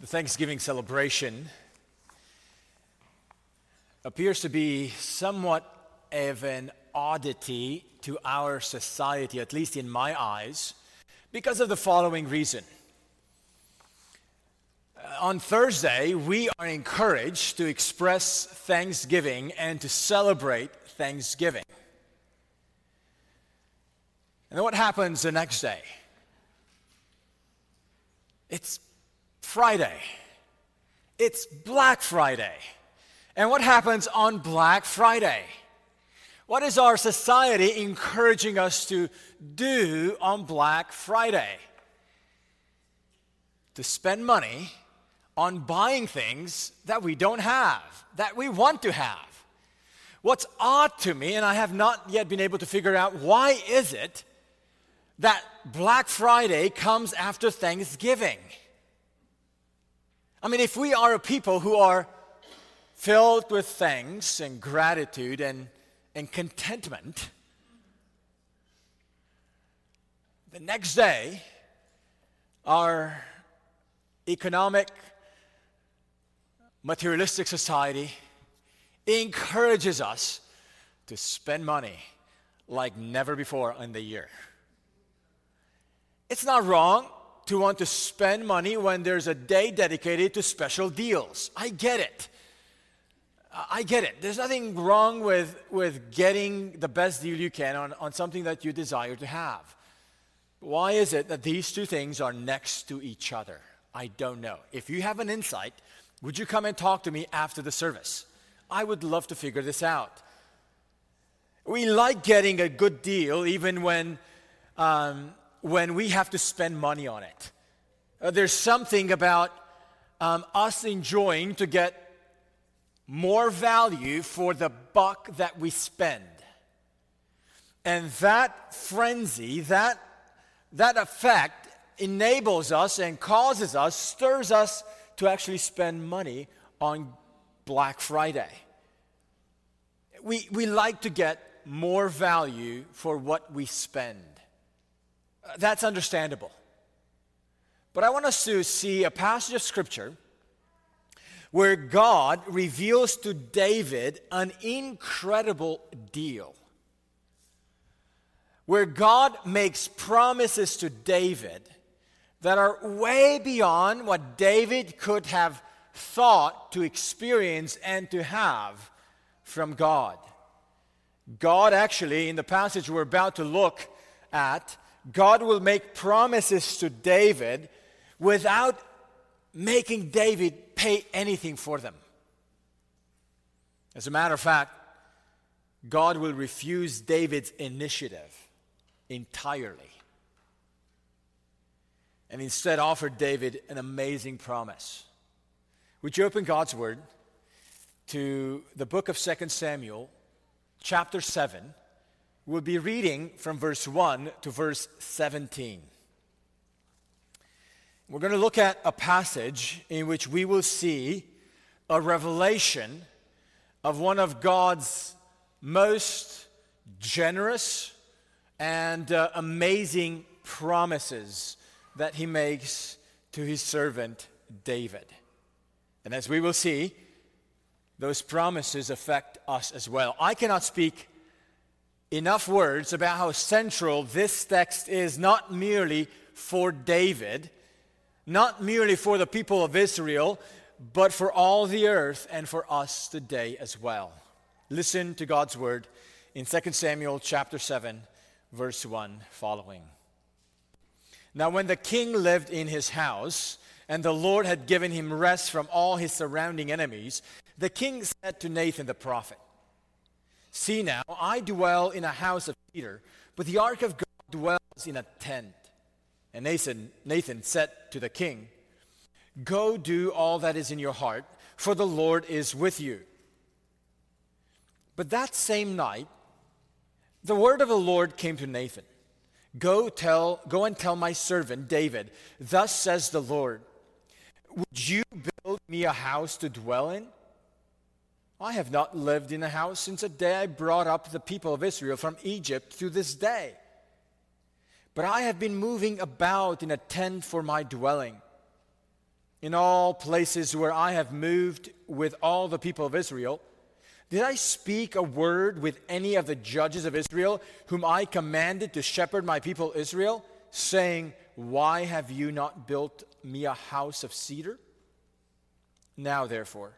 The Thanksgiving celebration appears to be somewhat of an oddity to our society, at least in my eyes, because of the following reason. Uh, on Thursday, we are encouraged to express thanksgiving and to celebrate Thanksgiving. And then what happens the next day? It's Friday. It's Black Friday. And what happens on Black Friday? What is our society encouraging us to do on Black Friday? To spend money on buying things that we don't have, that we want to have. What's odd to me, and I have not yet been able to figure out why is it that Black Friday comes after Thanksgiving? I mean, if we are a people who are filled with thanks and gratitude and, and contentment, the next day, our economic, materialistic society encourages us to spend money like never before in the year. It's not wrong to want to spend money when there's a day dedicated to special deals. I get it. I get it. There's nothing wrong with, with getting the best deal you can on, on something that you desire to have. Why is it that these two things are next to each other? I don't know. If you have an insight, would you come and talk to me after the service? I would love to figure this out. We like getting a good deal even when um, when we have to spend money on it. Uh, there's something about um, us enjoying to get more value for the buck that we spend. And that frenzy, that, that effect enables us and causes us, stirs us to actually spend money on Black Friday. We, we like to get more value for what we spend. That's understandable. But I want us to see a passage of Scripture where God reveals to David an incredible deal. Where God makes promises to David that are way beyond what David could have thought to experience and to have from God. God actually, in the passage we're about to look at, God will make promises to David without making David pay anything for them. As a matter of fact, God will refuse David's initiative entirely and instead offer David an amazing promise. Would you open God's Word to the book of 2 Samuel, chapter 7? We'll be reading from verse 1 to verse 17. We're going to look at a passage in which we will see a revelation of one of God's most generous and uh, amazing promises that he makes to his servant David. And as we will see, those promises affect us as well. I cannot speak enough words about how central this text is not merely for David, not merely for the people of Israel, but for all the earth and for us today as well. Listen to God's word in 2 Samuel chapter 7 verse 1 following. Now when the king lived in his house and the Lord had given him rest from all his surrounding enemies, the king said to Nathan the prophet, See now, I dwell in a house of cedar, but the ark of God dwells in a tent. And Nathan, Nathan said to the king, Go do all that is in your heart, for the Lord is with you. But that same night, the word of the Lord came to Nathan. Go tell, go and tell my servant David, thus says the Lord, Would you build me a house to dwell in? I have not lived in a house since the day I brought up the people of Israel from Egypt to this day. But I have been moving about in a tent for my dwelling. in all places where I have moved with all the people of Israel, did I speak a word with any of the judges of Israel, whom I commanded to shepherd my people Israel, saying, Why have you not built me a house of cedar? Now, therefore,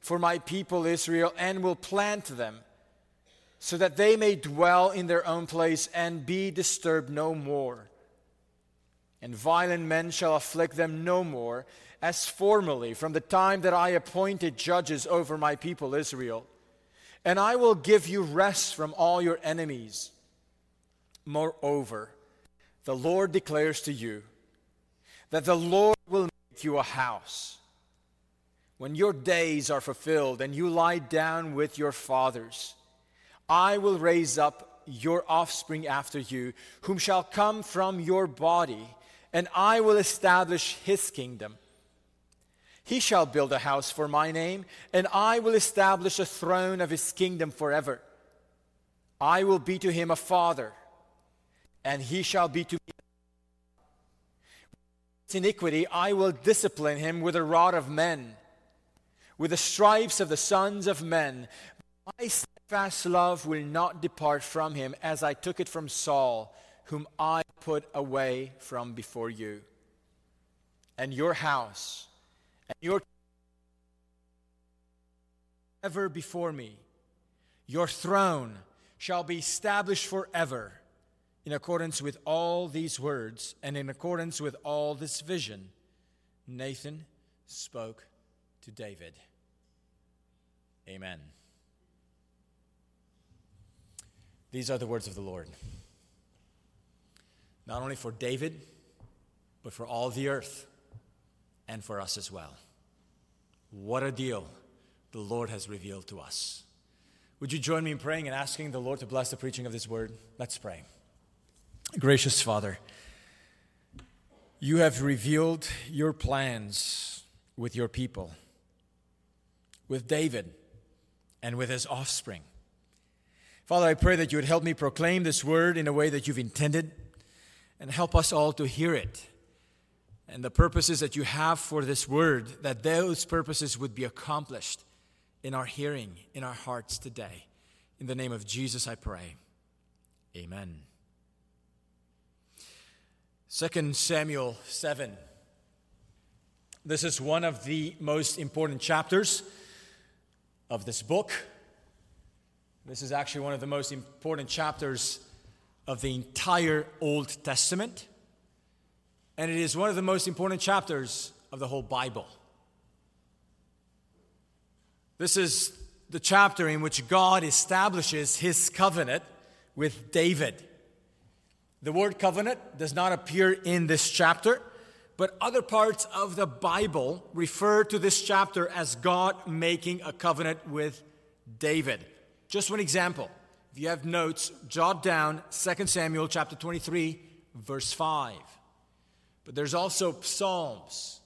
for my people Israel and will plant them so that they may dwell in their own place and be disturbed no more. And violent men shall afflict them no more, as formerly, from the time that I appointed judges over my people Israel. And I will give you rest from all your enemies. Moreover, the Lord declares to you that the Lord will make you a house. When your days are fulfilled and you lie down with your fathers, I will raise up your offspring after you, whom shall come from your body, and I will establish his kingdom. He shall build a house for my name, and I will establish a throne of his kingdom forever. I will be to him a father, and he shall be to me. Iniquity, I will discipline him with a rod of men, with the stripes of the sons of men. My steadfast love will not depart from him, as I took it from Saul, whom I put away from before you. And your house and your ever before me, your throne shall be established forever in accordance with all these words and in accordance with all this vision. Nathan spoke to David. Amen. These are the words of the Lord. Not only for David, but for all the earth and for us as well. What a deal the Lord has revealed to us. Would you join me in praying and asking the Lord to bless the preaching of this word? Let's pray. Gracious Father, you have revealed your plans with your people, with David, and with his offspring. Father, I pray that you would help me proclaim this word in a way that you've intended and help us all to hear it. And the purposes that you have for this word, that those purposes would be accomplished in our hearing, in our hearts today. In the name of Jesus, I pray. Amen. 2 Samuel 7. This is one of the most important chapters of this book. This is actually one of the most important chapters of the entire Old Testament. And it is one of the most important chapters of the whole Bible. This is the chapter in which God establishes his covenant with David. The word covenant does not appear in this chapter, but other parts of the Bible refer to this chapter as God making a covenant with David. Just one example. If you have notes, jot down 2 Samuel chapter 23, verse 5. But there's also Psalms,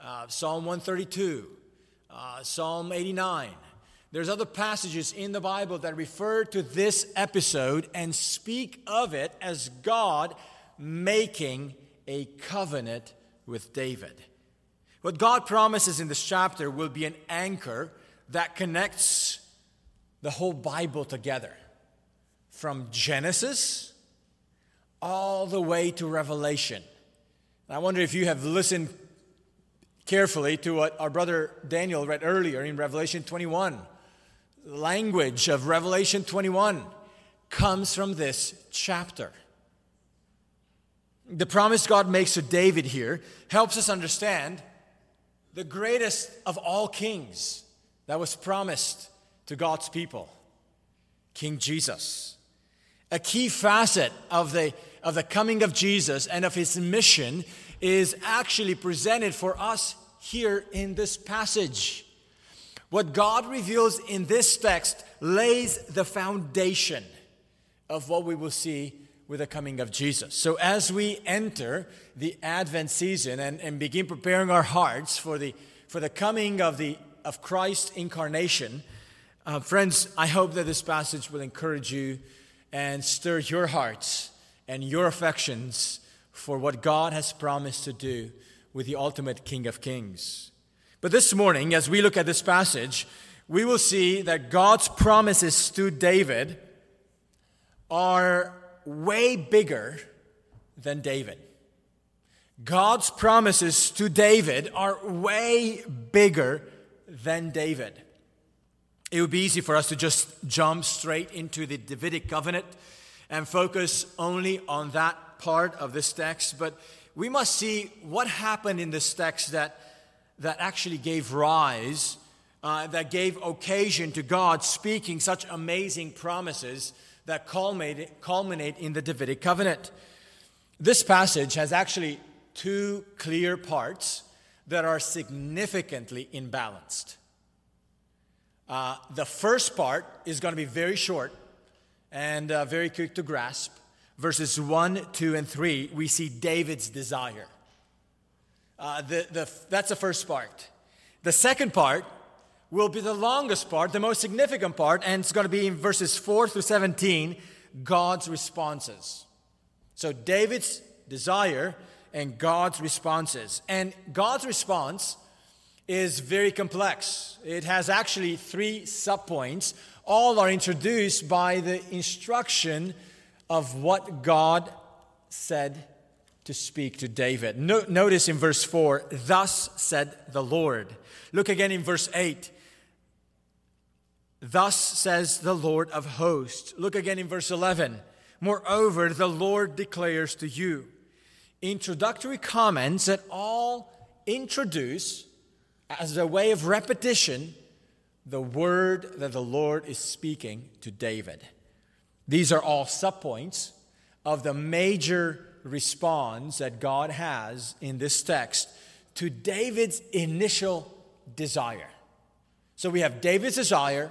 uh, Psalm 132, uh, Psalm 89. There's other passages in the Bible that refer to this episode and speak of it as God making a covenant with David. What God promises in this chapter will be an anchor that connects the whole Bible together from Genesis all the way to Revelation. I wonder if you have listened carefully to what our brother Daniel read earlier in Revelation 21. The language of Revelation 21 comes from this chapter. The promise God makes to David here helps us understand the greatest of all kings that was promised to God's people, King Jesus. A key facet of the, of the coming of Jesus and of his mission is actually presented for us here in this passage. What God reveals in this text lays the foundation of what we will see with the coming of Jesus. So, as we enter the Advent season and, and begin preparing our hearts for the, for the coming of, the, of Christ's incarnation, uh, friends, I hope that this passage will encourage you and stir your hearts and your affections for what God has promised to do with the ultimate King of Kings. But this morning, as we look at this passage, we will see that God's promises to David are way bigger than David. God's promises to David are way bigger than David. It would be easy for us to just jump straight into the Davidic covenant and focus only on that part of this text, but we must see what happened in this text that, that actually gave rise, uh, that gave occasion to God speaking such amazing promises that culminate, in the Davidic covenant. This passage has actually two clear parts that are significantly imbalanced. Uh, the first part is going to be very short and uh, very quick to grasp. Verses 1, 2, and 3, we see David's desire. Uh, the, the, that's the first part. The second part will be the longest part, the most significant part, and it's going to be in verses 4 through 17, God's responses. So David's desire and God's responses. And God's response is very complex. It has actually three subpoints. All are introduced by the instruction of what God said to speak to David. No, notice in verse 4, thus said the Lord. Look again in verse 8. Thus says the Lord of hosts. Look again in verse 11. Moreover, the Lord declares to you. Introductory comments that all introduce, as a way of repetition, the word that the Lord is speaking to David. These are all subpoints of the major response that God has in this text to David's initial desire. So we have David's desire,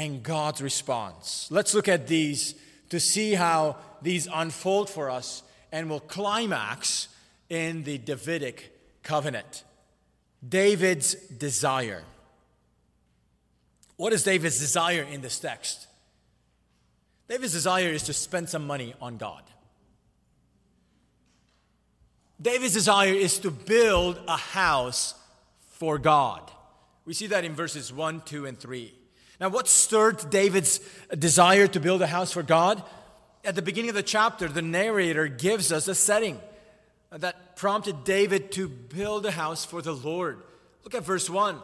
and God's response. Let's look at these to see how these unfold for us and will climax in the Davidic covenant. David's desire. What is David's desire in this text? David's desire is to spend some money on God. David's desire is to build a house for God. We see that in verses 1, 2, and 3. Now, what stirred David's desire to build a house for God? At the beginning of the chapter, the narrator gives us a setting that prompted David to build a house for the Lord. Look at verse 1.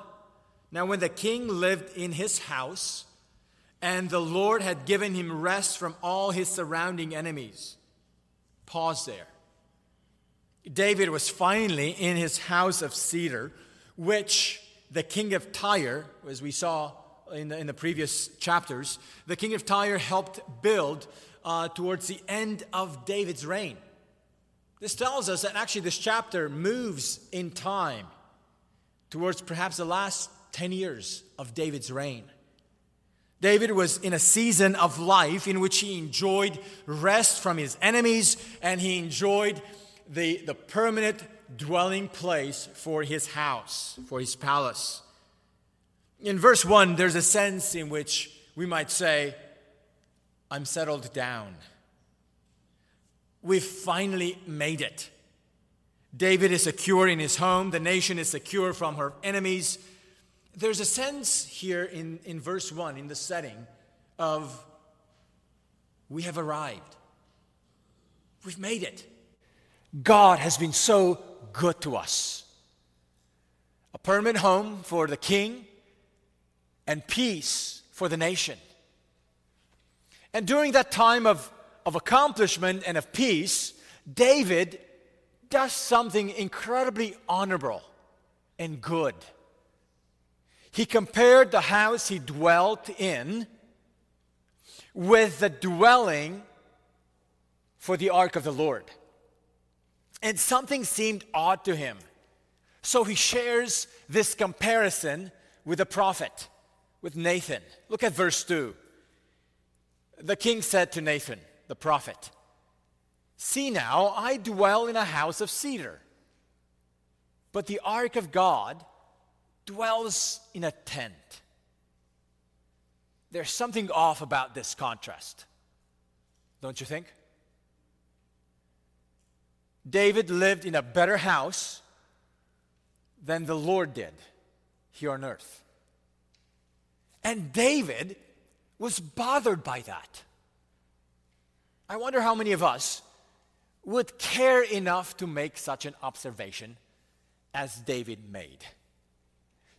Now, when the king lived in his house, and the Lord had given him rest from all his surrounding enemies. Pause there. David was finally in his house of cedar, which the king of Tyre, as we saw in the, in the previous chapters, the king of Tyre helped build uh, towards the end of David's reign. This tells us that actually this chapter moves in time towards perhaps the last 10 years of David's reign. David was in a season of life in which he enjoyed rest from his enemies and he enjoyed the, the permanent dwelling place for his house, for his palace. In verse 1, there's a sense in which we might say, I'm settled down. We've finally made it. David is secure in his home, the nation is secure from her enemies. There's a sense here in, in verse 1, in the setting, of we have arrived. We've made it. God has been so good to us. A permanent home for the king, and peace for the nation. And during that time of, of accomplishment and of peace, David does something incredibly honorable and good. He compared the house he dwelt in with the dwelling for the ark of the Lord. And something seemed odd to him. So he shares this comparison with the prophet, with Nathan. Look at verse 2. The king said to Nathan, the prophet, See now, I dwell in a house of cedar, but the ark of God dwells in a tent. There's something off about this contrast, don't you think? David lived in a better house than the Lord did here on earth. And David was bothered by that. I wonder how many of us would care enough to make such an observation as David made.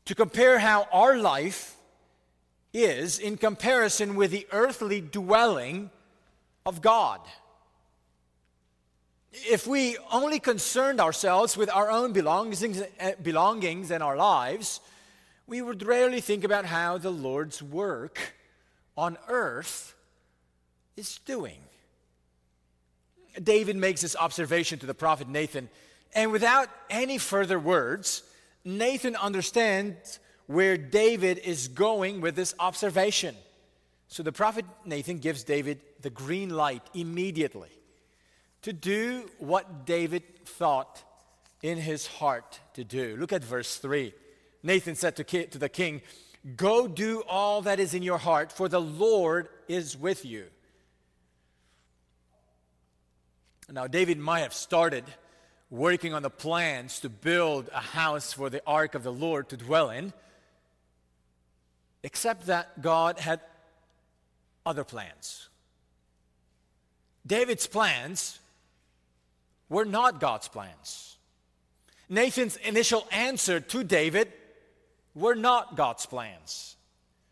To compare how our life is in comparison with the earthly dwelling of God. If we only concerned ourselves with our own belongings, eh, belongings and our lives, we would rarely think about how the Lord's work on earth is doing. David makes this observation to the prophet Nathan, and without any further words, Nathan understands where David is going with this observation. So the prophet Nathan gives David the green light immediately to do what David thought in his heart to do. Look at verse 3. Nathan said to, to the king, Go do all that is in your heart, for the Lord is with you. Now, David might have started working on the plans to build a house for the ark of the Lord to dwell in, except that God had other plans. David's plans were not God's plans. Nathan's initial answer to David were not God's plans.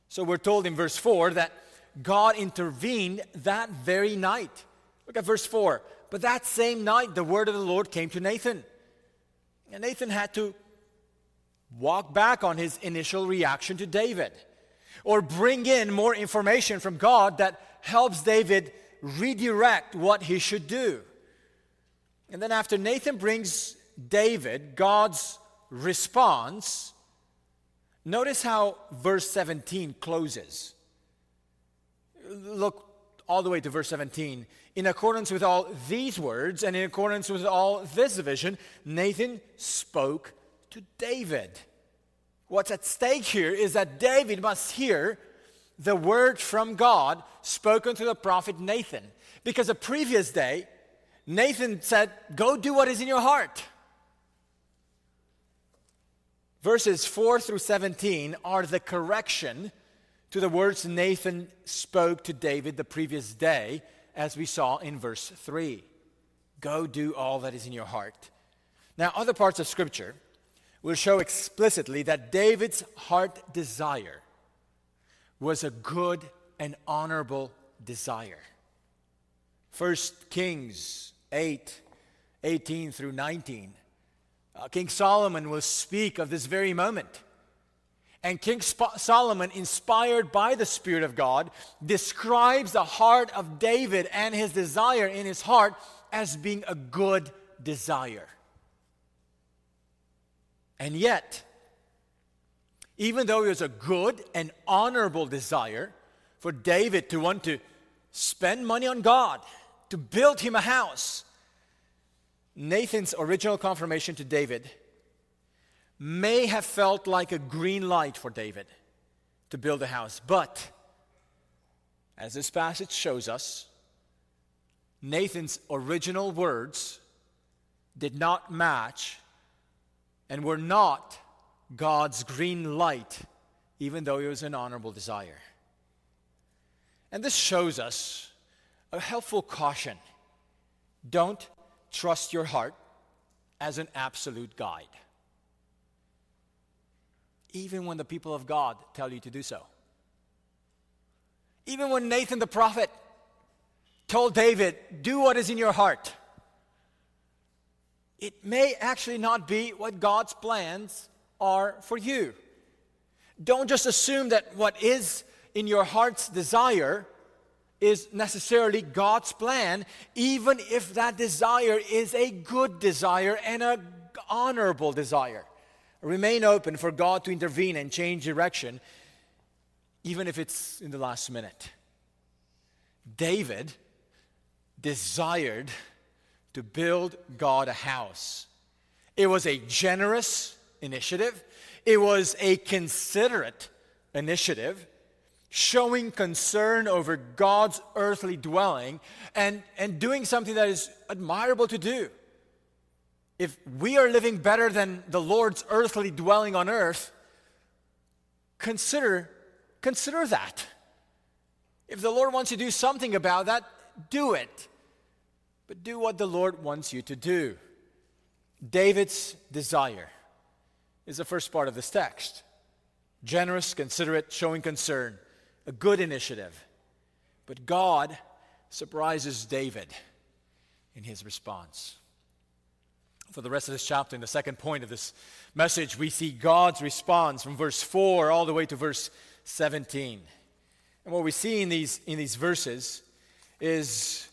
So we're told in verse 4 that God intervened that very night. Look at verse 4. But that same night, the word of the Lord came to Nathan. And Nathan had to walk back on his initial reaction to David or bring in more information from God that helps David redirect what he should do. And then, after Nathan brings David God's response, notice how verse 17 closes. Look all the way to verse 17. In accordance with all these words and in accordance with all this vision, Nathan spoke to David. What's at stake here is that David must hear the word from God spoken to the prophet Nathan. Because the previous day, Nathan said, Go do what is in your heart. Verses 4 through 17 are the correction to the words Nathan spoke to David the previous day, as we saw in verse 3. Go do all that is in your heart. Now, other parts of Scripture will show explicitly that David's heart desire was a good and honorable desire. First Kings 8 18 through 19. Uh, King Solomon will speak of this very moment. And King Sp- Solomon, inspired by the Spirit of God, describes the heart of David and his desire in his heart as being a good desire. And yet, even though it was a good and honorable desire for David to want to spend money on God, to build him a house, Nathan's original confirmation to David may have felt like a green light for David to build a house. But, as this passage shows us, Nathan's original words did not match and were not God's green light, even though it was an honorable desire. And this shows us a helpful caution. Don't trust your heart as an absolute guide even when the people of God tell you to do so. Even when Nathan the prophet told David, Do what is in your heart, it may actually not be what God's plans are for you. Don't just assume that what is in your heart's desire is necessarily God's plan, even if that desire is a good desire and an honorable desire. remain open for God to intervene and change direction, even if it's in the last minute. David desired to build God a house. It was a generous initiative, it was a considerate initiative showing concern over God's earthly dwelling and, and doing something that is admirable to do. If we are living better than the Lord's earthly dwelling on earth, consider, consider that. If the Lord wants you to do something about that, do it. But do what the Lord wants you to do. David's desire is the first part of this text generous, considerate, showing concern, a good initiative. But God surprises David in his response. For the rest of this chapter, in the second point of this message, we see God's response from verse 4 all the way to verse 17. And what we see in these, in these verses is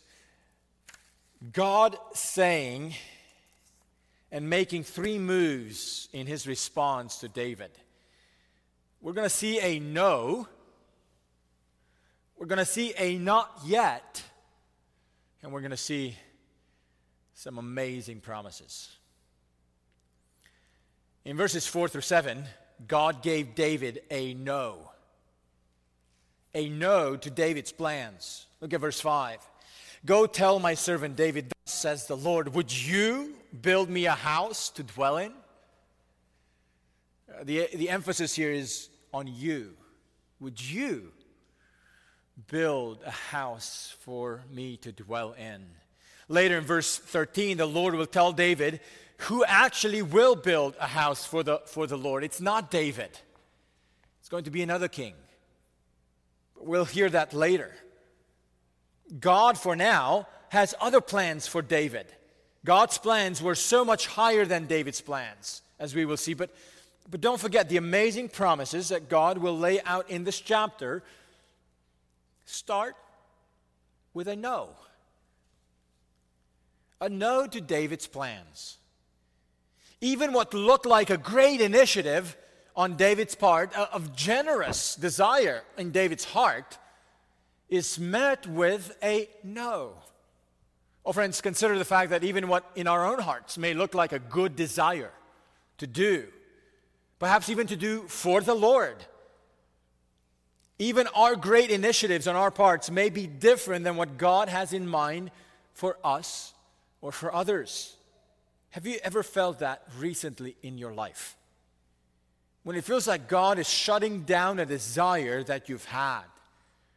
God saying and making three moves in his response to David. We're going to see a no, we're going to see a not yet, and we're going to see some amazing promises. In verses 4 through 7, God gave David a no. A no to David's plans. Look at verse 5. Go tell my servant David, says the Lord, would you build me a house to dwell in? Uh, the, the emphasis here is on you. Would you build a house for me to dwell in? Later in verse 13, the Lord will tell David who actually will build a house for the, for the Lord. It's not David, it's going to be another king. We'll hear that later. God, for now, has other plans for David. God's plans were so much higher than David's plans, as we will see. But, but don't forget the amazing promises that God will lay out in this chapter start with a no. A no to David's plans. Even what looked like a great initiative on David's part, of generous desire in David's heart, is met with a no. Oh, friends, consider the fact that even what in our own hearts may look like a good desire to do, perhaps even to do for the Lord, even our great initiatives on our parts may be different than what God has in mind for us or for others. Have you ever felt that recently in your life? When it feels like God is shutting down a desire that you've had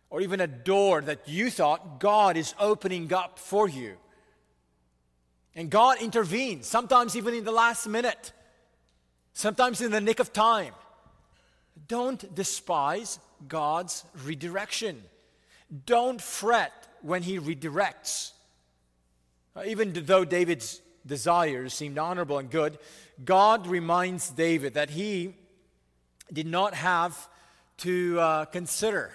or even a door that you thought God is opening up for you. And God intervenes, sometimes even in the last minute, sometimes in the nick of time. Don't despise God's redirection. Don't fret when He redirects. Uh, even though David's desires seemed honorable and good, God reminds David that he did not have to uh, consider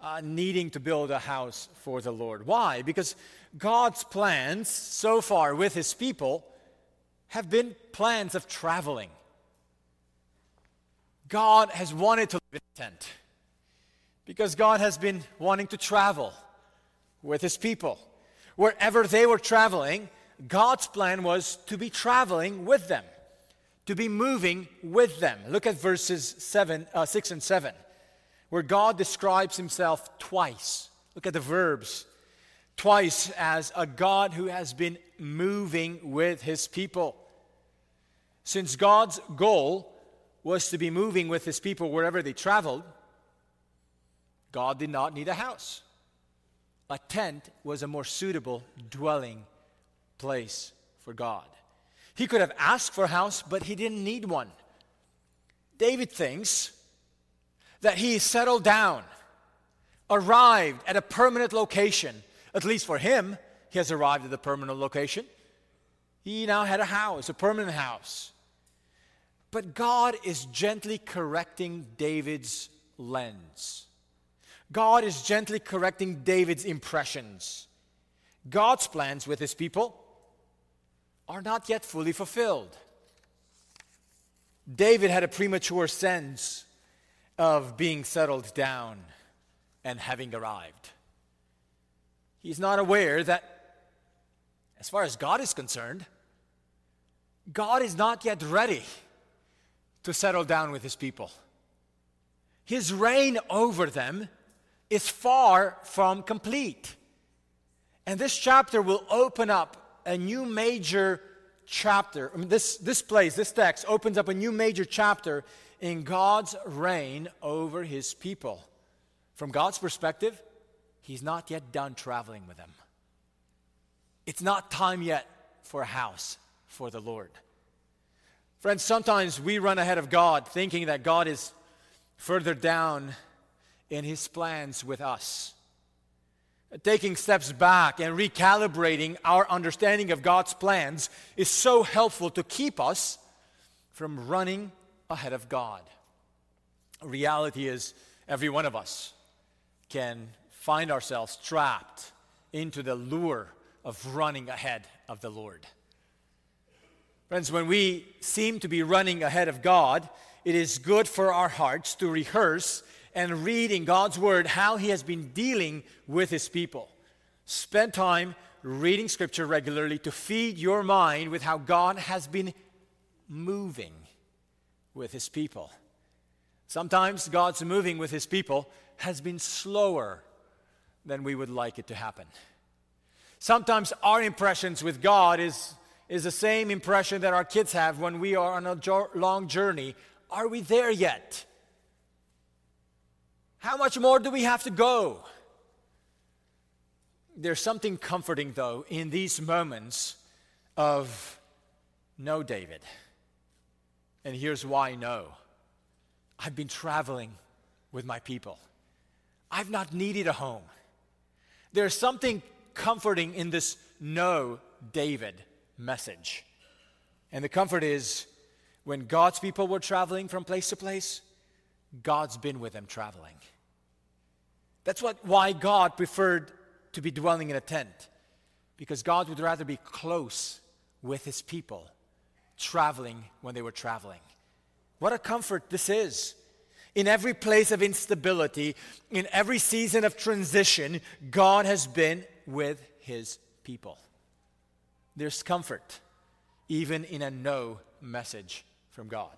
uh, needing to build a house for the Lord. Why? Because God's plans so far with his people have been plans of traveling. God has wanted to live in a tent because God has been wanting to travel with his people. Wherever they were traveling, God's plan was to be traveling with them, to be moving with them. Look at verses seven, uh, 6 and 7 where God describes himself twice. Look at the verbs. Twice as a God who has been moving with his people. Since God's goal was to be moving with his people wherever they traveled, God did not need a house. A tent was a more suitable dwelling place for God. He could have asked for a house, but he didn't need one. David thinks that he settled down, arrived at a permanent location. At least for him, he has arrived at a permanent location. He now had a house, a permanent house. But God is gently correcting David's lens. God is gently correcting David's impressions. God's plans with his people are not yet fully fulfilled. David had a premature sense of being settled down and having arrived. He's not aware that, as far as God is concerned, God is not yet ready to settle down with his people. His reign over them is far from complete. And this chapter will open up a new major chapter. I mean, this, this place, this text, opens up a new major chapter in God's reign over his people. From God's perspective, he's not yet done traveling with them. It's not time yet for a house for the Lord. Friends, sometimes we run ahead of God thinking that God is further down in his plans with us. Taking steps back and recalibrating our understanding of God's plans is so helpful to keep us from running ahead of God. Reality is, every one of us can find ourselves trapped into the lure of running ahead of the Lord. Friends, when we seem to be running ahead of God, it is good for our hearts to rehearse and read in God's Word how He has been dealing with His people. Spend time reading Scripture regularly to feed your mind with how God has been moving with His people. Sometimes God's moving with His people has been slower than we would like it to happen. Sometimes our impressions with God is, is the same impression that our kids have when we are on a jo- long journey. Are we there yet? How much more do we have to go? There's something comforting, though, in these moments of no, David. And here's why no. I've been traveling with my people. I've not needed a home. There's something comforting in this no David message. And the comfort is when God's people were traveling from place to place, God's been with them traveling. That's what, why God preferred to be dwelling in a tent, because God would rather be close with his people, traveling when they were traveling. What a comfort this is. In every place of instability, in every season of transition, God has been with his people. There's comfort, even in a no message from God.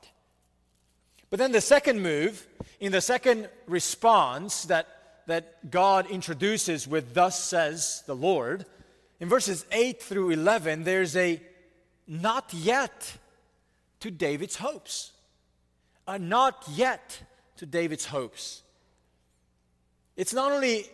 But then the second move, in the second response that, that God introduces with, Thus says the Lord, in verses 8 through 11, there's a not yet to David's hopes. A not yet to David's hopes. It's not only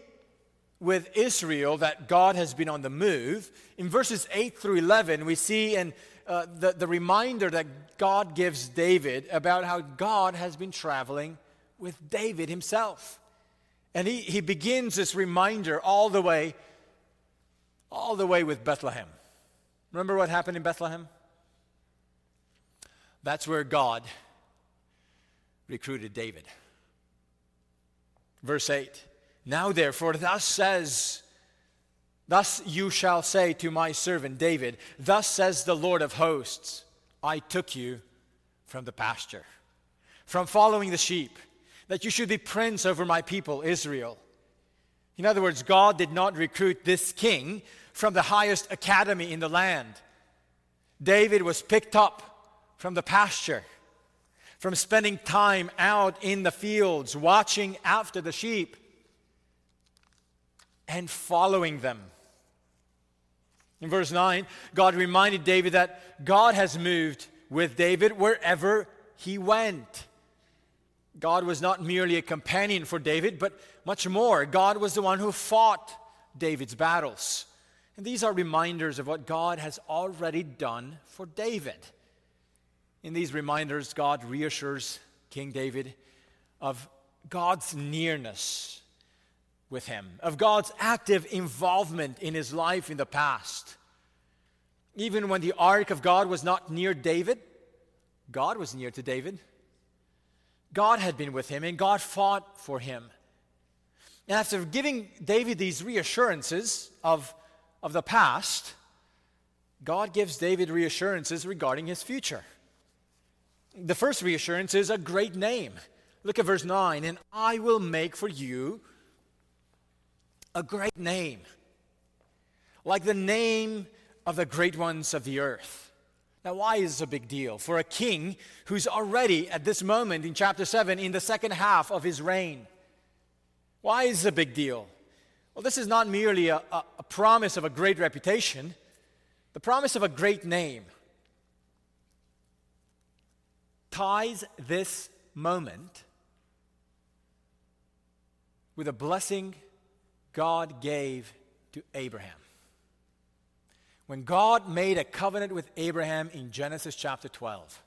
with Israel that God has been on the move. In verses 8 through 11, we see and uh, the, the reminder that God gives David about how God has been traveling with David himself. And he, he begins this reminder all the way, all the way with Bethlehem. Remember what happened in Bethlehem? That's where God recruited David. Verse 8 Now therefore, thus says, Thus you shall say to my servant David, Thus says the Lord of hosts, I took you from the pasture, from following the sheep, that you should be prince over my people, Israel. In other words, God did not recruit this king from the highest academy in the land. David was picked up from the pasture from spending time out in the fields, watching after the sheep, and following them. In verse 9, God reminded David that God has moved with David wherever he went. God was not merely a companion for David, but much more. God was the one who fought David's battles. And these are reminders of what God has already done for David. In these reminders, God reassures King David of God's nearness with him, of God's active involvement in his life in the past. Even when the ark of God was not near David, God was near to David. God had been with him, and God fought for him. And after giving David these reassurances of, of the past, God gives David reassurances regarding his future. The first reassurance is a great name. Look at verse 9 and I will make for you a great name, like the name of the great ones of the earth. Now, why is this a big deal? For a king who's already at this moment in chapter 7 in the second half of his reign. Why is this a big deal? Well, this is not merely a, a, a promise of a great reputation, the promise of a great name ties this moment with a blessing God gave to Abraham. When God made a covenant with Abraham in Genesis chapter 12,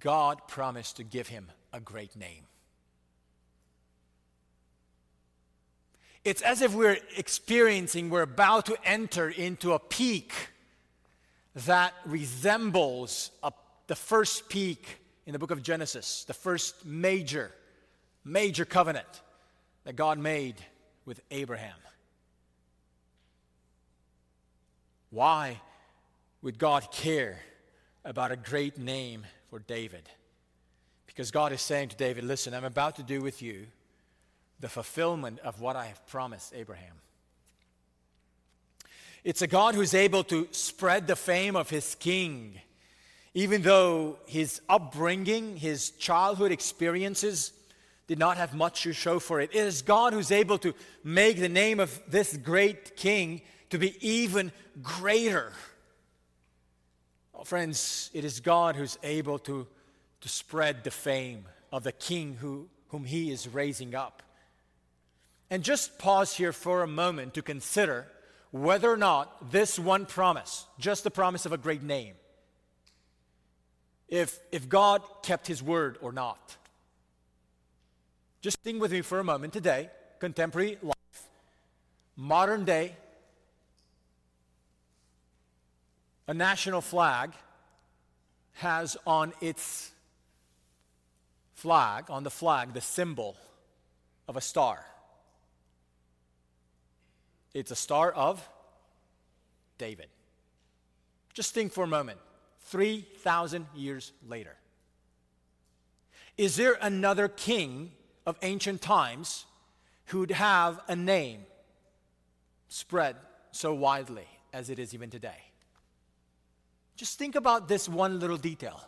God promised to give him a great name. It's as if we're experiencing, we're about to enter into a peak that resembles a, the first peak in the book of Genesis, the first major, major covenant that God made with Abraham. Why would God care about a great name for David? Because God is saying to David, Listen, I'm about to do with you the fulfillment of what I have promised Abraham. It's a God who's able to spread the fame of his king, even though his upbringing, his childhood experiences did not have much to show for it. It is God who's able to make the name of this great king to be even greater. Oh, friends, it is God who's able to, to spread the fame of the king who, whom he is raising up. And just pause here for a moment to consider whether or not this one promise, just the promise of a great name, if, if God kept his word or not. Just think with me for a moment today, contemporary life, modern day, a national flag has on its flag, on the flag, the symbol of a star. It's a star of David. Just think for a moment 3,000 years later. Is there another king of ancient times who'd have a name spread so widely as it is even today? Just think about this one little detail.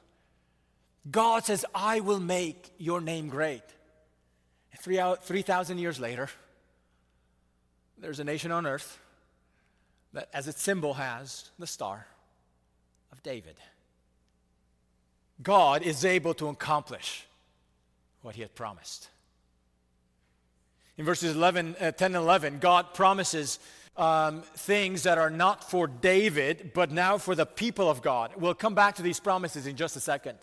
God says, I will make your name great. 3,000 years later, there's a nation on earth that, as its symbol, has the Star of David. God is able to accomplish what he had promised. In verses 11, uh, 10 and 11, God promises um, things that are not for David, but now for the people of God. We'll come back to these promises in just a second.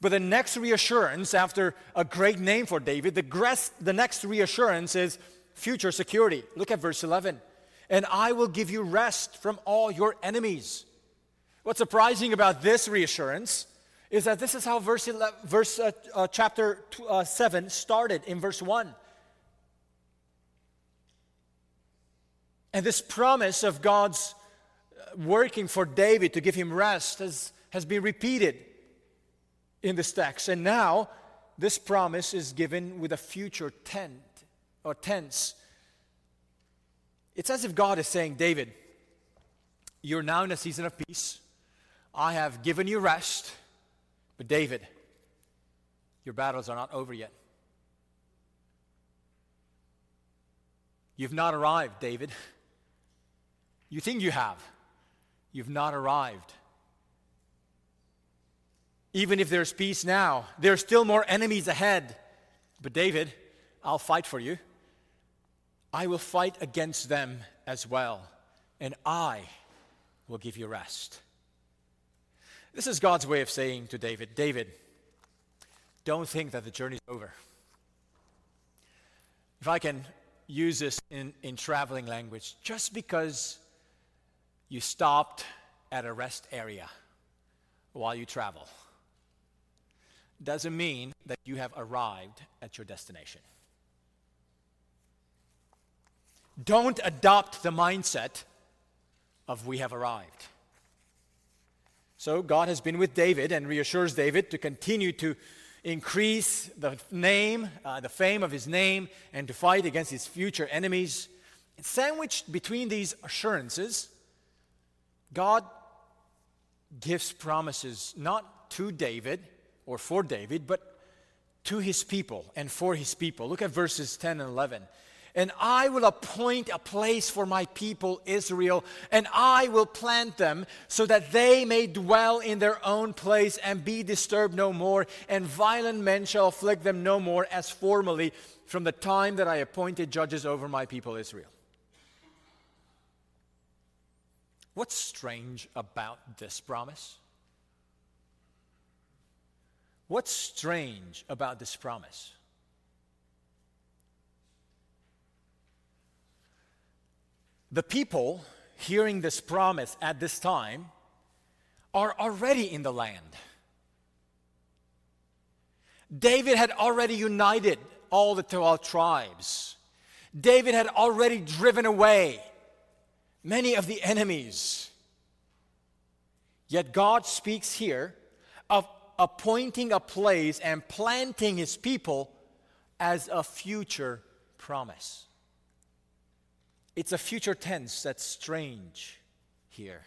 But the next reassurance, after a great name for David, the, the next reassurance is future security. Look at verse 11. And I will give you rest from all your enemies. What's surprising about this reassurance is that this is how verse, 11, verse uh, uh, chapter uh, 7 started in verse 1. And this promise of God's uh, working for David to give him rest has, has been repeated in this text. And now this promise is given with a future tense or tense. It's as if God is saying, David, you're now in a season of peace. I have given you rest. But David, your battles are not over yet. You've not arrived, David. You think you have. You've not arrived. Even if there's peace now, there's still more enemies ahead. But David, I'll fight for you. I will fight against them as well, and I will give you rest. This is God's way of saying to David David, don't think that the journey's over. If I can use this in, in traveling language, just because you stopped at a rest area while you travel doesn't mean that you have arrived at your destination. Don't adopt the mindset of we have arrived. So God has been with David and reassures David to continue to increase the name, uh, the fame of his name, and to fight against his future enemies. And sandwiched between these assurances, God gives promises not to David or for David, but to his people and for his people. Look at verses 10 and 11 and I will appoint a place for my people Israel, and I will plant them so that they may dwell in their own place and be disturbed no more, and violent men shall afflict them no more as formerly from the time that I appointed judges over my people Israel. What's strange about this promise? What's strange about this promise? The people hearing this promise at this time are already in the land. David had already united all the 12 tribes. David had already driven away many of the enemies. Yet God speaks here of appointing a place and planting his people as a future promise. It's a future tense that's strange here,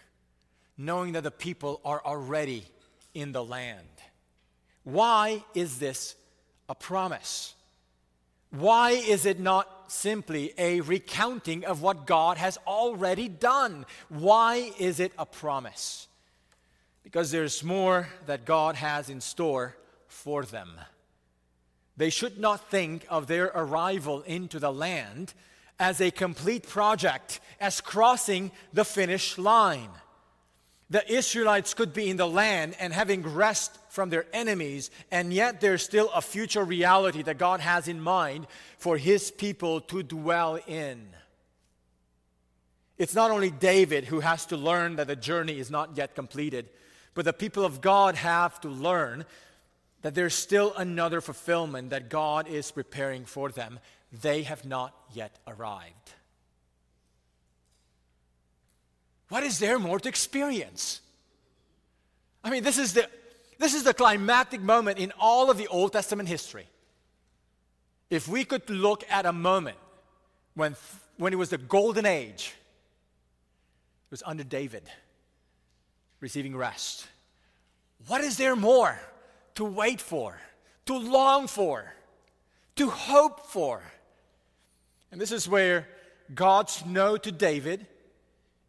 knowing that the people are already in the land. Why is this a promise? Why is it not simply a recounting of what God has already done? Why is it a promise? Because there's more that God has in store for them. They should not think of their arrival into the land as a complete project, as crossing the finish line. The Israelites could be in the land and having rest from their enemies, and yet there's still a future reality that God has in mind for his people to dwell in. It's not only David who has to learn that the journey is not yet completed, but the people of God have to learn that there's still another fulfillment that God is preparing for them they have not yet arrived. What is there more to experience? I mean, this is the, this is the climactic moment in all of the Old Testament history. If we could look at a moment when, when it was the golden age, it was under David receiving rest. What is there more to wait for, to long for, to hope for? And this is where God's no to David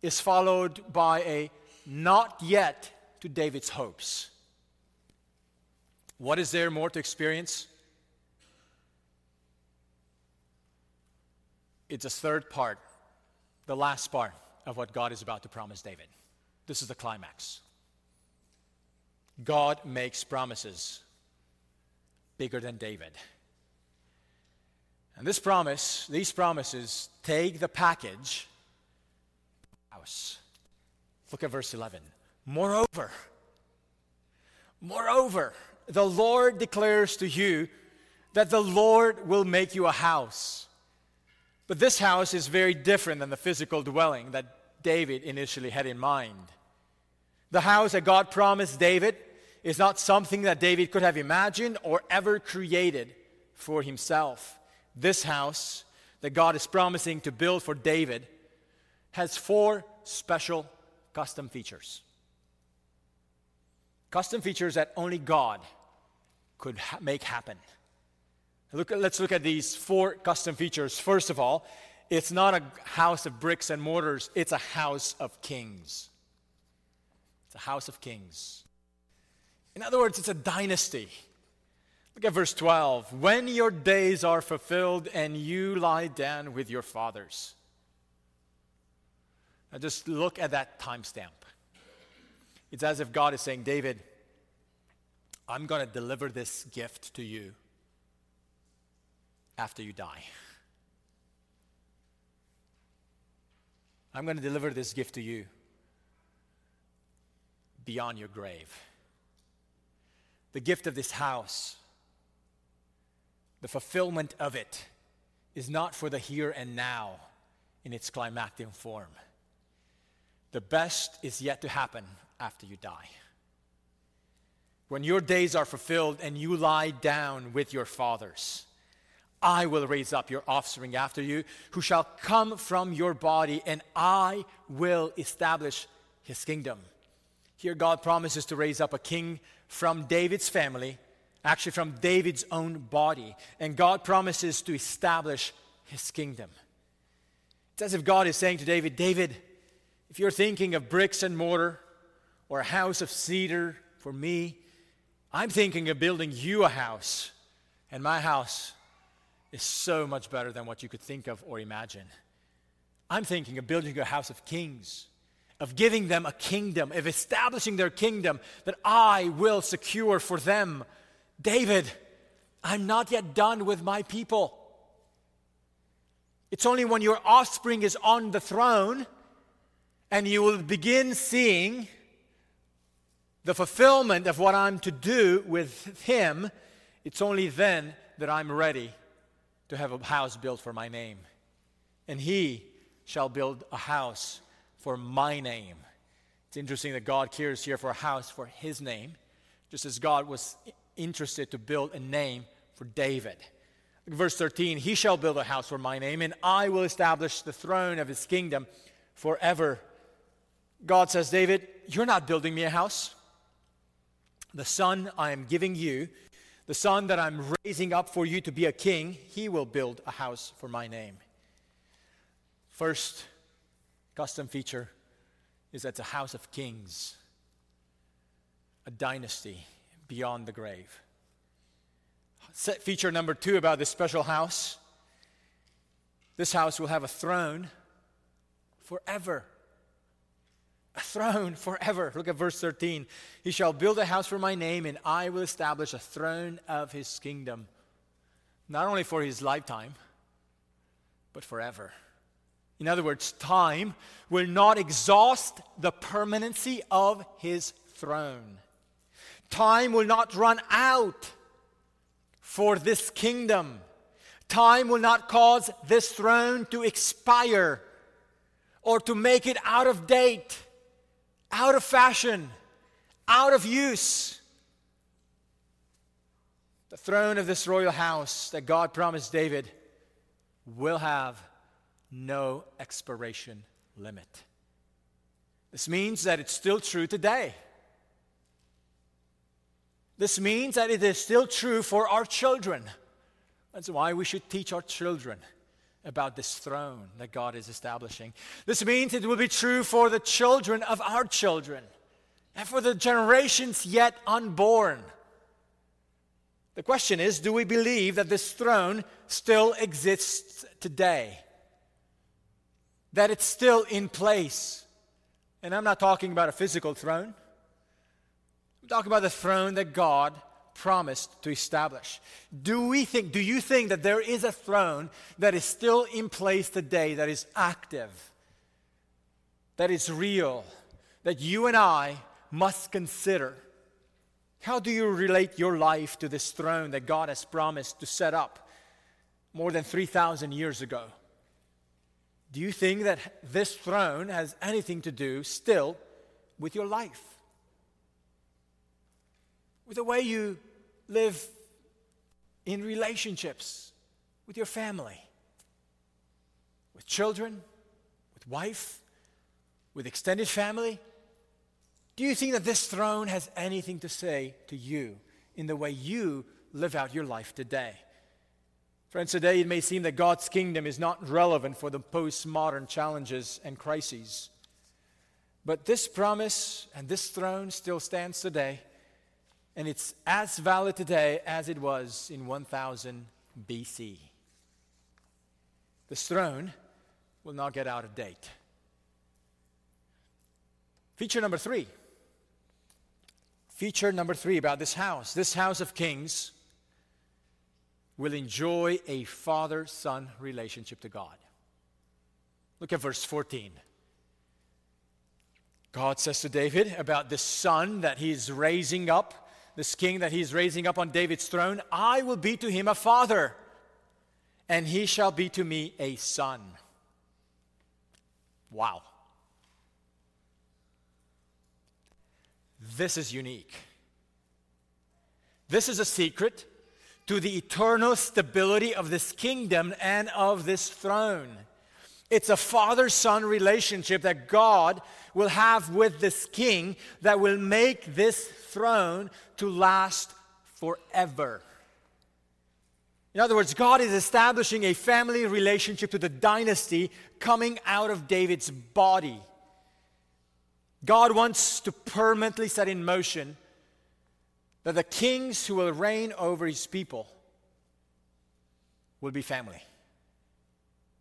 is followed by a not yet to David's hopes. What is there more to experience? It's a third part, the last part of what God is about to promise David. This is the climax. God makes promises bigger than David. And this promise, these promises take the package house. Look at verse 11. Moreover, moreover, the Lord declares to you that the Lord will make you a house. But this house is very different than the physical dwelling that David initially had in mind. The house that God promised David is not something that David could have imagined or ever created for himself. This house that God is promising to build for David has four special custom features. Custom features that only God could ha- make happen. Look let's look at these four custom features. First of all, it's not a house of bricks and mortars, it's a house of kings. It's a house of kings. In other words, it's a dynasty. Look at verse 12. When your days are fulfilled and you lie down with your fathers. Now just look at that timestamp. It's as if God is saying, David, I'm going to deliver this gift to you after you die. I'm going to deliver this gift to you beyond your grave. The gift of this house the fulfillment of it is not for the here and now in its climactic form. The best is yet to happen after you die. when your days are fulfilled and you lie down with your fathers. I will raise up your offspring after you, who shall come from your body, and I will establish his kingdom. Here, God promises to raise up a king from David's family, actually, from David's own body. And God promises to establish his kingdom. It's as if God is saying to David, David, if you're thinking of bricks and mortar or a house of cedar for me, I'm thinking of building you a house. And my house is so much better than what you could think of or imagine. I'm thinking of building a house of kings, of giving them a kingdom, of establishing their kingdom that I will secure for them. David, I'm not yet done with my people. It's only when your offspring is on the throne and you will begin seeing the fulfillment of what I'm to do with him, it's only then that I'm ready to have a house built for my name. And he shall build a house for my name. It's interesting that God cares here for a house for his name, just as God was interested to build a name for David. Verse 13 He shall build a house for my name, and I will establish the throne of his kingdom forever. God says, David, you're not building me a house. The son I am giving you the son that I'm raising up for you to be a king, he will build a house for my name. First custom feature is that it's a house of kings, a dynasty beyond the grave. Set feature number two about this special house this house will have a throne forever a throne forever. Look at verse 13. He shall build a house for my name, and I will establish a throne of his kingdom, not only for his lifetime, but forever. In other words, time will not exhaust the permanency of his throne. Time will not run out for this kingdom. Time will not cause this throne to expire or to make it out of date out of fashion, out of use. The throne of this royal house that God promised David will have no expiration limit. This means that it's still true today. This means that it is still true for our children. That's why we should teach our children about this throne that God is establishing. This means it will be true for the children of our children and for the generations yet unborn. The question is do we believe that this throne still exists today? That it's still in place? And I'm not talking about a physical throne. I'm talking about the throne that God promised to establish. Do we think, do you think that there is a throne that is still in place today, that is active, that is real, that you and I must consider? How do you relate your life to this throne that God has promised to set up more than 3,000 years ago? Do you think that this throne has anything to do still with your life? With the way you live in relationships with your family, with children, with wife, with extended family? Do you think that this throne has anything to say to you in the way you live out your life today? Friends, today it may seem that God's kingdom is not relevant for the postmodern challenges and crises. But this promise and this throne still stands today and it's as valid today as it was in 1000 BC. This throne will not get out of date. Feature number three. Feature number three about this house. This house of kings will enjoy a father son relationship to God. Look at verse 14. God says to David about this son that he's raising up this king that he's raising up on David's throne, I will be to him a father, and he shall be to me a son. Wow. This is unique. This is a secret to the eternal stability of this kingdom and of this throne. It's a father son relationship that God will have with this king that will make this throne to last forever. In other words, God is establishing a family relationship to the dynasty coming out of David's body. God wants to permanently set in motion that the kings who will reign over his people will be family.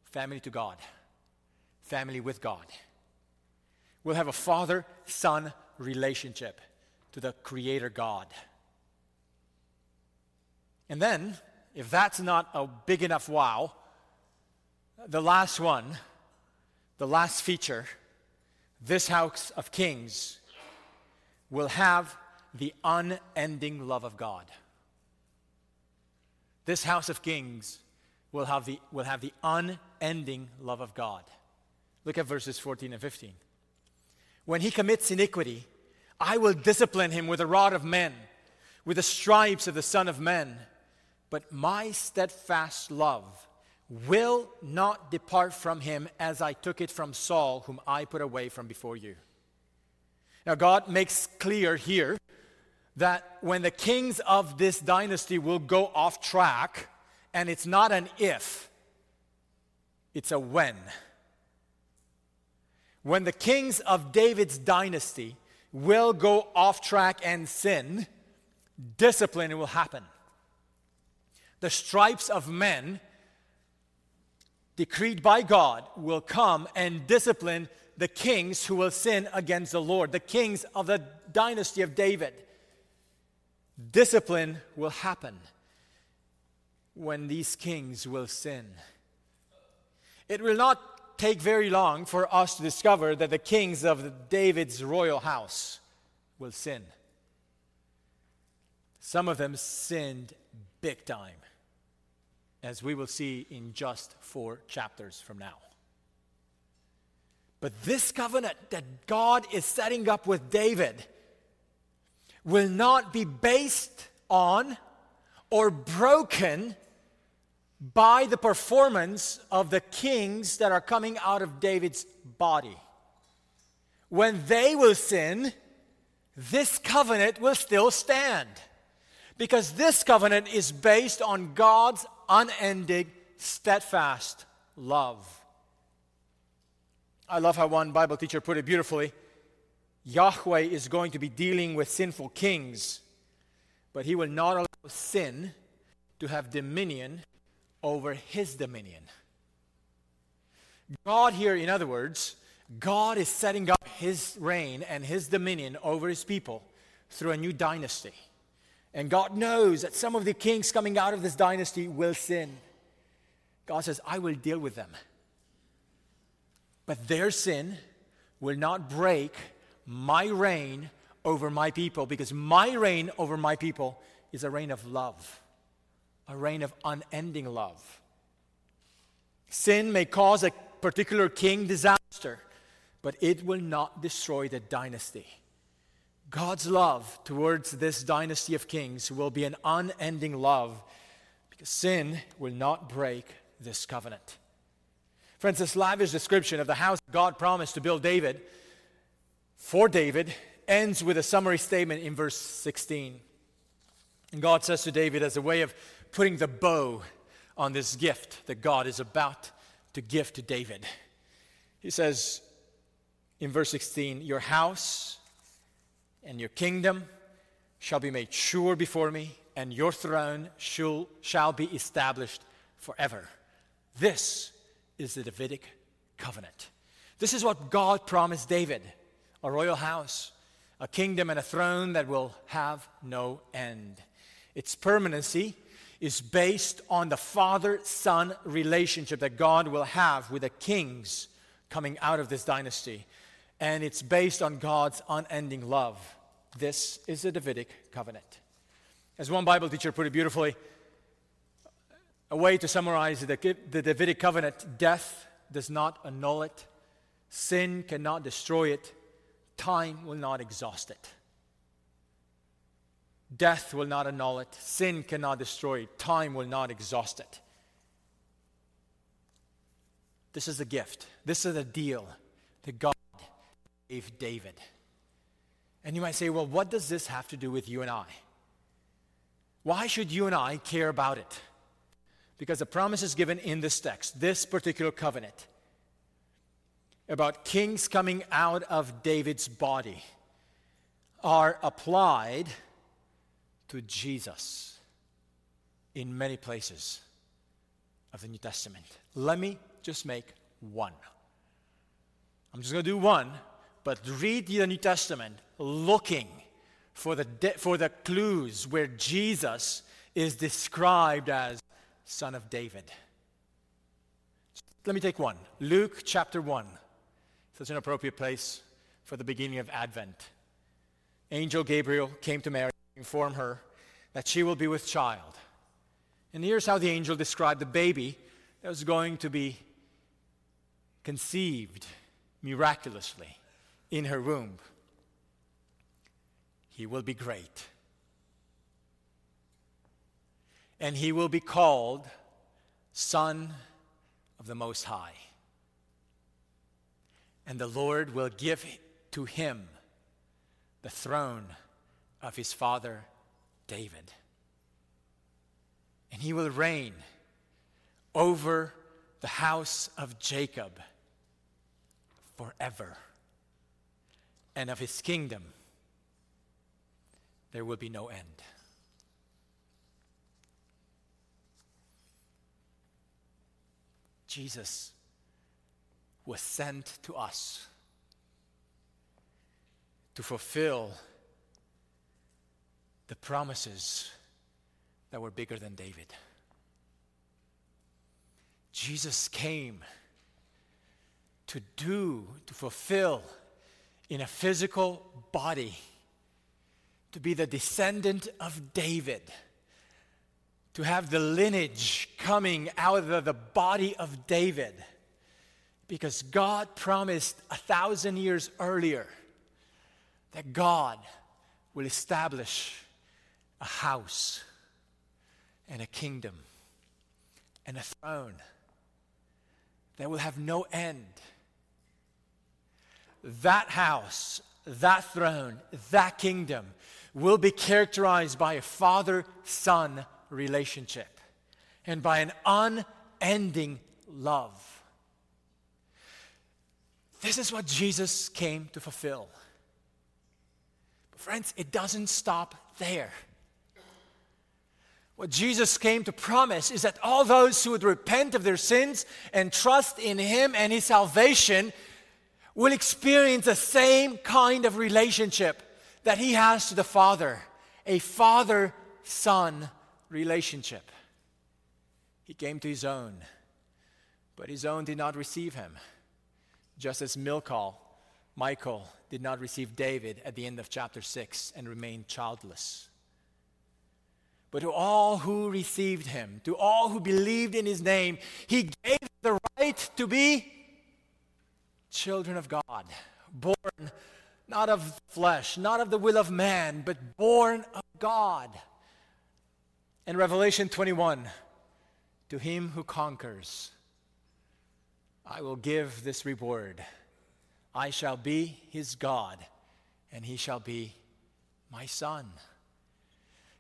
Family to God, family with God. We'll have a father son relationship to the Creator God. And then, if that's not a big enough wow, the last one, the last feature, this house of kings will have the unending love of God. This house of kings will have the, will have the unending love of God. Look at verses 14 and 15. When he commits iniquity, I will discipline him with a rod of men, with the stripes of the Son of Men. But my steadfast love will not depart from him as I took it from Saul, whom I put away from before you. Now, God makes clear here that when the kings of this dynasty will go off track, and it's not an if, it's a when. When the kings of David's dynasty will go off track and sin, discipline will happen. The stripes of men decreed by God will come and discipline the kings who will sin against the Lord, the kings of the dynasty of David. Discipline will happen when these kings will sin. It will not take very long for us to discover that the kings of David's royal house will sin. Some of them sinned big time as we will see in just four chapters from now. But this covenant that God is setting up with David will not be based on or broken by the performance of the kings that are coming out of David's body. When they will sin, this covenant will still stand. Because this covenant is based on God's unending, steadfast love. I love how one Bible teacher put it beautifully. Yahweh is going to be dealing with sinful kings, but he will not allow sin to have dominion over his dominion. God, here, in other words, God is setting up his reign and his dominion over his people through a new dynasty. And God knows that some of the kings coming out of this dynasty will sin. God says, I will deal with them. But their sin will not break my reign over my people because my reign over my people is a reign of love, a reign of unending love. Sin may cause a particular king disaster, but it will not destroy the dynasty. God's love towards this dynasty of kings will be an unending love because sin will not break this covenant. Friends, this lavish description of the house God promised to build David for David ends with a summary statement in verse 16. And God says to David, as a way of putting the bow on this gift that God is about to give to David, He says in verse 16, Your house and your kingdom shall be made sure before me, and your throne shall, shall be established forever. This is the Davidic covenant. This is what God promised David a royal house, a kingdom, and a throne that will have no end. Its permanency is based on the father son relationship that God will have with the kings coming out of this dynasty and it's based on God's unending love. This is the Davidic covenant. As one Bible teacher put it beautifully, a way to summarize the, the Davidic covenant death does not annul it, sin cannot destroy it, time will not exhaust it. Death will not annul it, sin cannot destroy it, time will not exhaust it. This is a gift. This is a deal that God gave David. And you might say, well, what does this have to do with you and I? Why should you and I care about it? Because the promise is given in this text, this particular covenant, about kings coming out of David's body, are applied to Jesus in many places of the New Testament. Let me just make one. I'm just going to do one, but read the New Testament looking for the, de- for the clues where Jesus is described as Son of David. Let me take one Luke chapter 1. Such an appropriate place for the beginning of Advent. Angel Gabriel came to Mary inform her that she will be with child. And here's how the angel described the baby that was going to be conceived miraculously in her womb. He will be great. And he will be called Son of the Most High. And the Lord will give to him the throne of his father David. And he will reign over the house of Jacob forever. And of his kingdom there will be no end. Jesus was sent to us to fulfill the promises that were bigger than David. Jesus came to do, to fulfill in a physical body to be the descendant of David, to have the lineage coming out of the body of David. Because God promised a thousand years earlier that God will establish a house and a kingdom and a throne that will have no end. That house, that throne, that kingdom will be characterized by a father son relationship and by an unending love. This is what Jesus came to fulfill. But, friends, it doesn't stop there. What Jesus came to promise is that all those who would repent of their sins and trust in Him and His salvation will experience the same kind of relationship that he has to the Father a father son relationship. He came to his own, but his own did not receive him, just as Milcah, Michal, did not receive David at the end of chapter 6 and remained childless. But to all who received him, to all who believed in his name, he gave the right to be children of God, born not of flesh, not of the will of man, but born of God. In Revelation 21, to him who conquers, I will give this reward. I shall be his God, and he shall be my son.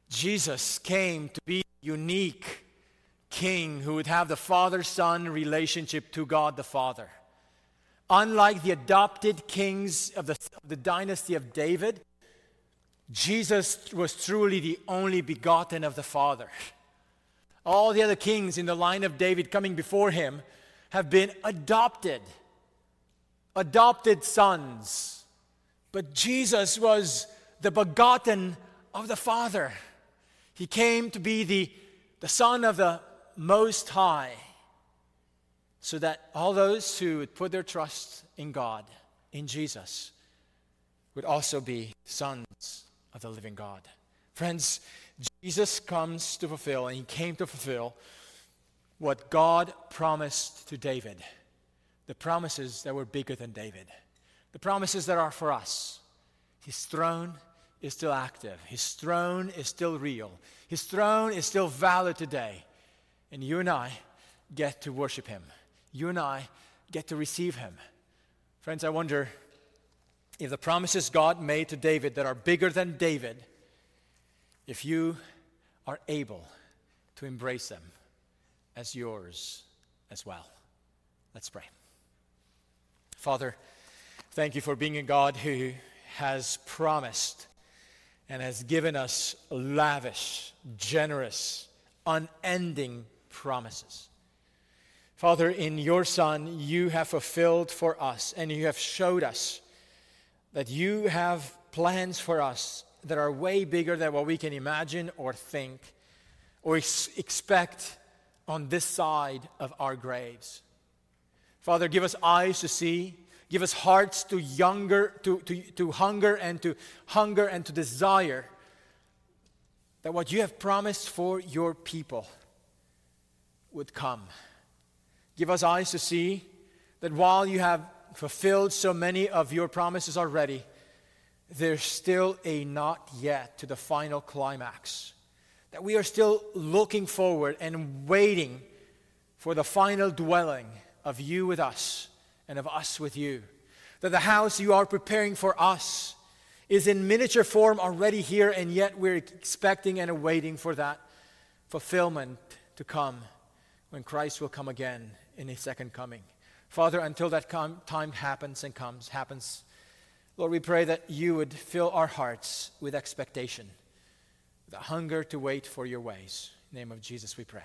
Jesus came to be unique king who would have the father son relationship to God the Father. Unlike the adopted kings of the, the dynasty of David, Jesus was truly the only begotten of the Father. All the other kings in the line of David coming before him have been adopted, adopted sons. But Jesus was the begotten of the Father. He came to be the, the Son of the Most High so that all those who would put their trust in God, in Jesus, would also be sons of the living God. Friends, Jesus comes to fulfill, and he came to fulfill what God promised to David. The promises that were bigger than David, the promises that are for us. His throne, is still active. His throne is still real. His throne is still valid today. And you and I get to worship him. You and I get to receive him. Friends, I wonder if the promises God made to David that are bigger than David, if you are able to embrace them as yours as well. Let's pray. Father, thank you for being a God who has promised and has given us lavish, generous, unending promises. Father, in your Son, you have fulfilled for us and you have showed us that you have plans for us that are way bigger than what we can imagine or think or ex- expect on this side of our graves. Father, give us eyes to see, Give us hearts to, younger, to, to, to hunger and to hunger and to desire that what you have promised for your people would come. Give us eyes to see that while you have fulfilled so many of your promises already, there's still a not yet to the final climax. That we are still looking forward and waiting for the final dwelling of you with us and of us with you. That the house you are preparing for us is in miniature form already here, and yet we're expecting and awaiting for that fulfillment to come when Christ will come again in his second coming. Father, until that com- time happens and comes, happens, Lord, we pray that you would fill our hearts with expectation, with a hunger to wait for your ways. In the name of Jesus, we pray.